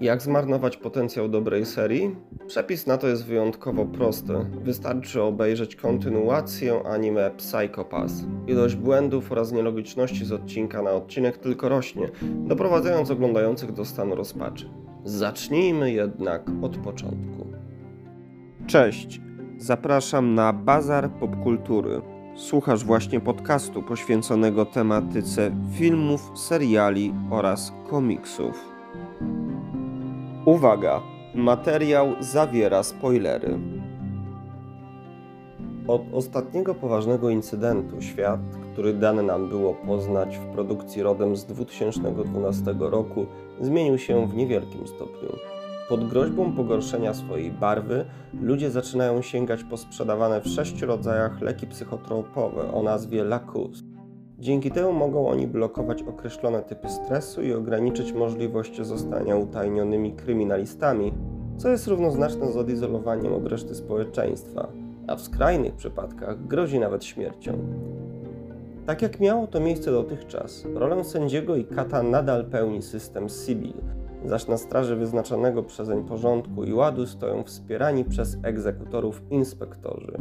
Jak zmarnować potencjał dobrej serii? Przepis na to jest wyjątkowo prosty. Wystarczy obejrzeć kontynuację anime Psycho Pass. Ilość błędów oraz nielogiczności z odcinka na odcinek tylko rośnie, doprowadzając oglądających do stanu rozpaczy. Zacznijmy jednak od początku. Cześć, zapraszam na Bazar Popkultury. Słuchasz właśnie podcastu poświęconego tematyce filmów, seriali oraz komiksów. Uwaga! Materiał zawiera spoilery. Od ostatniego poważnego incydentu świat, który dane nam było poznać w produkcji rodem z 2012 roku, zmienił się w niewielkim stopniu. Pod groźbą pogorszenia swojej barwy, ludzie zaczynają sięgać po sprzedawane w sześciu rodzajach leki psychotropowe o nazwie Lacus. Dzięki temu mogą oni blokować określone typy stresu i ograniczyć możliwość zostania utajnionymi kryminalistami, co jest równoznaczne z odizolowaniem od reszty społeczeństwa, a w skrajnych przypadkach grozi nawet śmiercią. Tak jak miało to miejsce dotychczas, rolę sędziego i kata nadal pełni system Sibyl, zaś na straży wyznaczonego przezeń porządku i ładu stoją wspierani przez egzekutorów inspektorzy.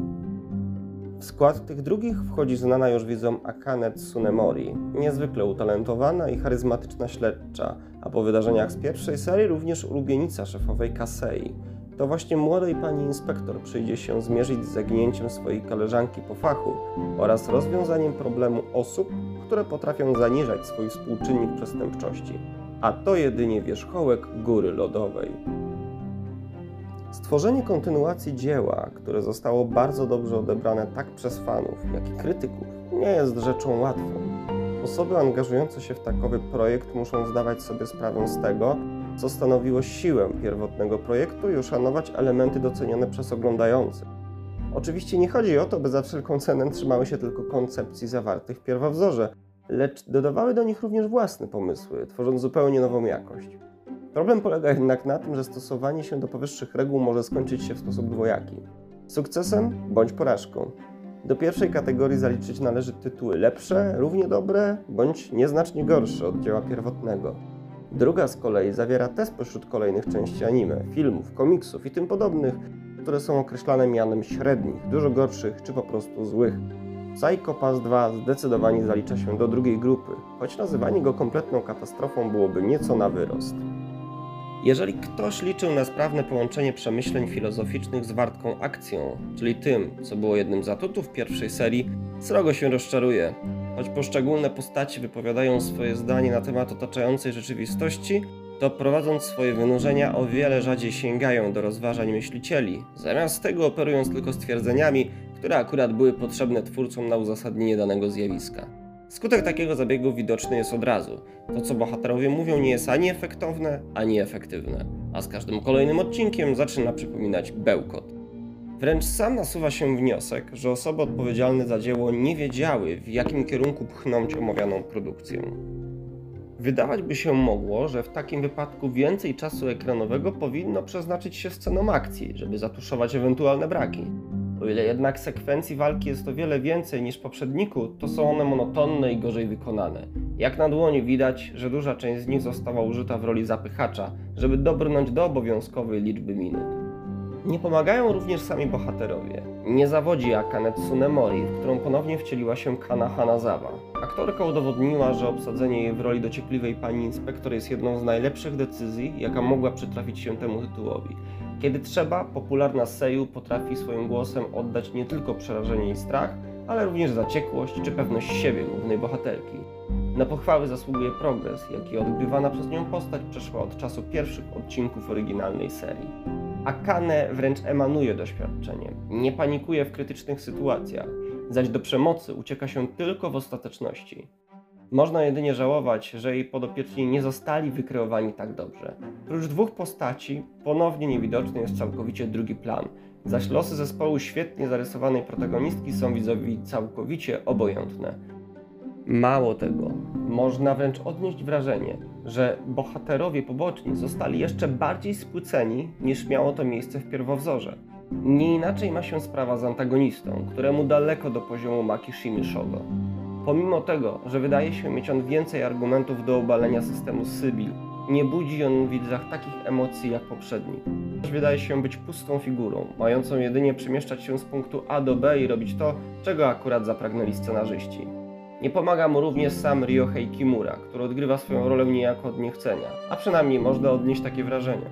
W skład tych drugich wchodzi znana już widzom Akane Tsunemori, niezwykle utalentowana i charyzmatyczna śledcza, a po wydarzeniach z pierwszej serii również ulubienica szefowej Kasei. To właśnie młodej pani inspektor przyjdzie się zmierzyć z zaginięciem swojej koleżanki po fachu oraz rozwiązaniem problemu osób, które potrafią zaniżać swój współczynnik przestępczości. A to jedynie wierzchołek góry lodowej. Stworzenie kontynuacji dzieła, które zostało bardzo dobrze odebrane tak przez fanów, jak i krytyków, nie jest rzeczą łatwą. Osoby angażujące się w takowy projekt muszą zdawać sobie sprawę z tego, co stanowiło siłę pierwotnego projektu i uszanować elementy docenione przez oglądających. Oczywiście nie chodzi o to, by za wszelką cenę trzymały się tylko koncepcji zawartych w pierwowzorze, lecz dodawały do nich również własne pomysły, tworząc zupełnie nową jakość. Problem polega jednak na tym, że stosowanie się do powyższych reguł może skończyć się w sposób dwojaki. Sukcesem bądź porażką. Do pierwszej kategorii zaliczyć należy tytuły lepsze, równie dobre bądź nieznacznie gorsze od dzieła pierwotnego. Druga z kolei zawiera te spośród kolejnych części anime, filmów, komiksów i tym podobnych, które są określane mianem średnich, dużo gorszych czy po prostu złych. Psycho Pass 2 zdecydowanie zalicza się do drugiej grupy, choć nazywanie go kompletną katastrofą byłoby nieco na wyrost. Jeżeli ktoś liczył na sprawne połączenie przemyśleń filozoficznych z wartką akcją, czyli tym, co było jednym z atutów pierwszej serii, srogo się rozczaruje. Choć poszczególne postaci wypowiadają swoje zdanie na temat otaczającej rzeczywistości, to prowadząc swoje wynurzenia o wiele rzadziej sięgają do rozważań myślicieli, zamiast tego operując tylko stwierdzeniami, które akurat były potrzebne twórcom na uzasadnienie danego zjawiska. Skutek takiego zabiegu widoczny jest od razu. To, co bohaterowie mówią, nie jest ani efektowne, ani efektywne, a z każdym kolejnym odcinkiem zaczyna przypominać bełkot. Wręcz sam nasuwa się wniosek, że osoby odpowiedzialne za dzieło nie wiedziały, w jakim kierunku pchnąć omawianą produkcję. Wydawać by się mogło, że w takim wypadku więcej czasu ekranowego powinno przeznaczyć się scenom akcji, żeby zatuszować ewentualne braki. O ile jednak sekwencji walki jest o wiele więcej niż w poprzedniku, to są one monotonne i gorzej wykonane. Jak na dłoni widać, że duża część z nich została użyta w roli zapychacza, żeby dobrnąć do obowiązkowej liczby minut. Nie pomagają również sami bohaterowie. Nie zawodzi Akane Tsunemori, w którą ponownie wcieliła się Kana Hanazawa. Aktorka udowodniła, że obsadzenie jej w roli dociekliwej pani inspektor jest jedną z najlepszych decyzji, jaka mogła przytrafić się temu tytułowi. Kiedy trzeba, popularna Seiyu potrafi swoim głosem oddać nie tylko przerażenie i strach, ale również zaciekłość czy pewność siebie głównej bohaterki. Na pochwały zasługuje progres, jaki odgrywana przez nią postać przeszła od czasu pierwszych odcinków oryginalnej serii. Akane wręcz emanuje doświadczeniem, nie panikuje w krytycznych sytuacjach, zaś do przemocy ucieka się tylko w ostateczności. Można jedynie żałować, że jej podopieczni nie zostali wykreowani tak dobrze. Prócz dwóch postaci, ponownie niewidoczny jest całkowicie drugi plan, zaś losy zespołu świetnie zarysowanej protagonistki są widzowi całkowicie obojętne. Mało tego, można wręcz odnieść wrażenie, że bohaterowie poboczni zostali jeszcze bardziej spłyceni niż miało to miejsce w pierwowzorze. Nie inaczej ma się sprawa z antagonistą, któremu daleko do poziomu Makishimi Shogo. Pomimo tego, że wydaje się mieć on więcej argumentów do obalenia systemu Sybil, Nie budzi on w widzach takich emocji jak poprzedni. Wydaje się być pustą figurą, mającą jedynie przemieszczać się z punktu A do B i robić to, czego akurat zapragnęli scenarzyści. Nie pomaga mu również sam Ryohei Kimura, który odgrywa swoją rolę niejako od niechcenia, a przynajmniej można odnieść takie wrażenie.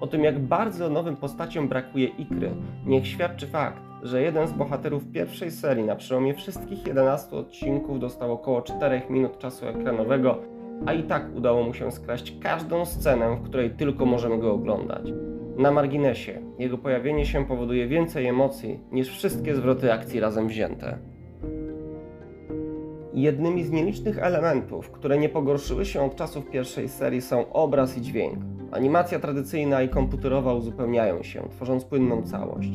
O tym, jak bardzo nowym postaciom brakuje ikry, niech świadczy fakt, że jeden z bohaterów pierwszej serii na przełomie wszystkich 11 odcinków dostał około 4 minut czasu ekranowego, a i tak udało mu się skraść każdą scenę, w której tylko możemy go oglądać. Na marginesie, jego pojawienie się powoduje więcej emocji niż wszystkie zwroty akcji razem wzięte. Jednymi z nielicznych elementów, które nie pogorszyły się od czasów pierwszej serii są obraz i dźwięk. Animacja tradycyjna i komputerowa uzupełniają się, tworząc płynną całość.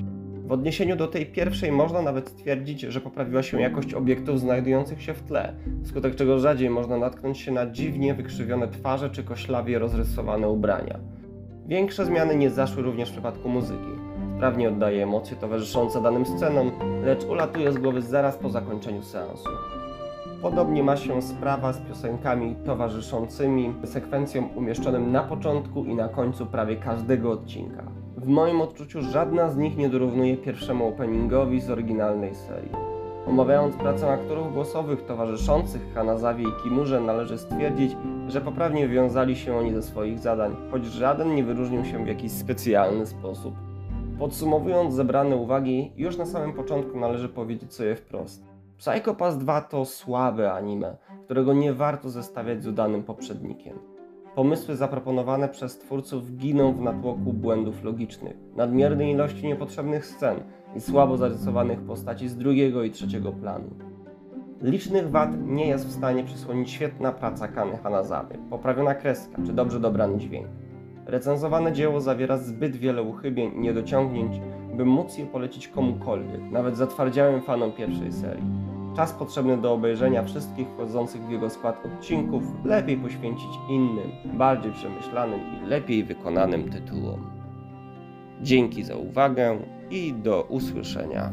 W odniesieniu do tej pierwszej można nawet stwierdzić, że poprawiła się jakość obiektów znajdujących się w tle, wskutek czego rzadziej można natknąć się na dziwnie wykrzywione twarze czy koślawie rozrysowane ubrania. Większe zmiany nie zaszły również w przypadku muzyki. Sprawnie oddaje emocje towarzyszące danym scenom, lecz ulatuje z głowy zaraz po zakończeniu seansu. Podobnie ma się sprawa z piosenkami towarzyszącymi sekwencjom umieszczonym na początku i na końcu prawie każdego odcinka. W moim odczuciu żadna z nich nie dorównuje pierwszemu openingowi z oryginalnej serii. Omawiając pracę aktorów głosowych towarzyszących Hanazawie i Kimurze należy stwierdzić, że poprawnie wiązali się oni ze swoich zadań, choć żaden nie wyróżnił się w jakiś specjalny sposób. Podsumowując zebrane uwagi, już na samym początku należy powiedzieć sobie wprost. Psycho Pass 2 to słabe anime, którego nie warto zestawiać z udanym poprzednikiem. Pomysły zaproponowane przez twórców giną w natłoku błędów logicznych, nadmiernej ilości niepotrzebnych scen i słabo zarysowanych postaci z drugiego i trzeciego planu. Licznych wad nie jest w stanie przysłonić świetna praca Kany Hanazawy, poprawiona kreska czy dobrze dobrany dźwięk. Recenzowane dzieło zawiera zbyt wiele uchybień i niedociągnięć, by móc je polecić komukolwiek, nawet zatwardziałym fanom pierwszej serii. Czas potrzebny do obejrzenia wszystkich wchodzących w jego skład odcinków lepiej poświęcić innym, bardziej przemyślanym i lepiej wykonanym tytułom. Dzięki za uwagę i do usłyszenia.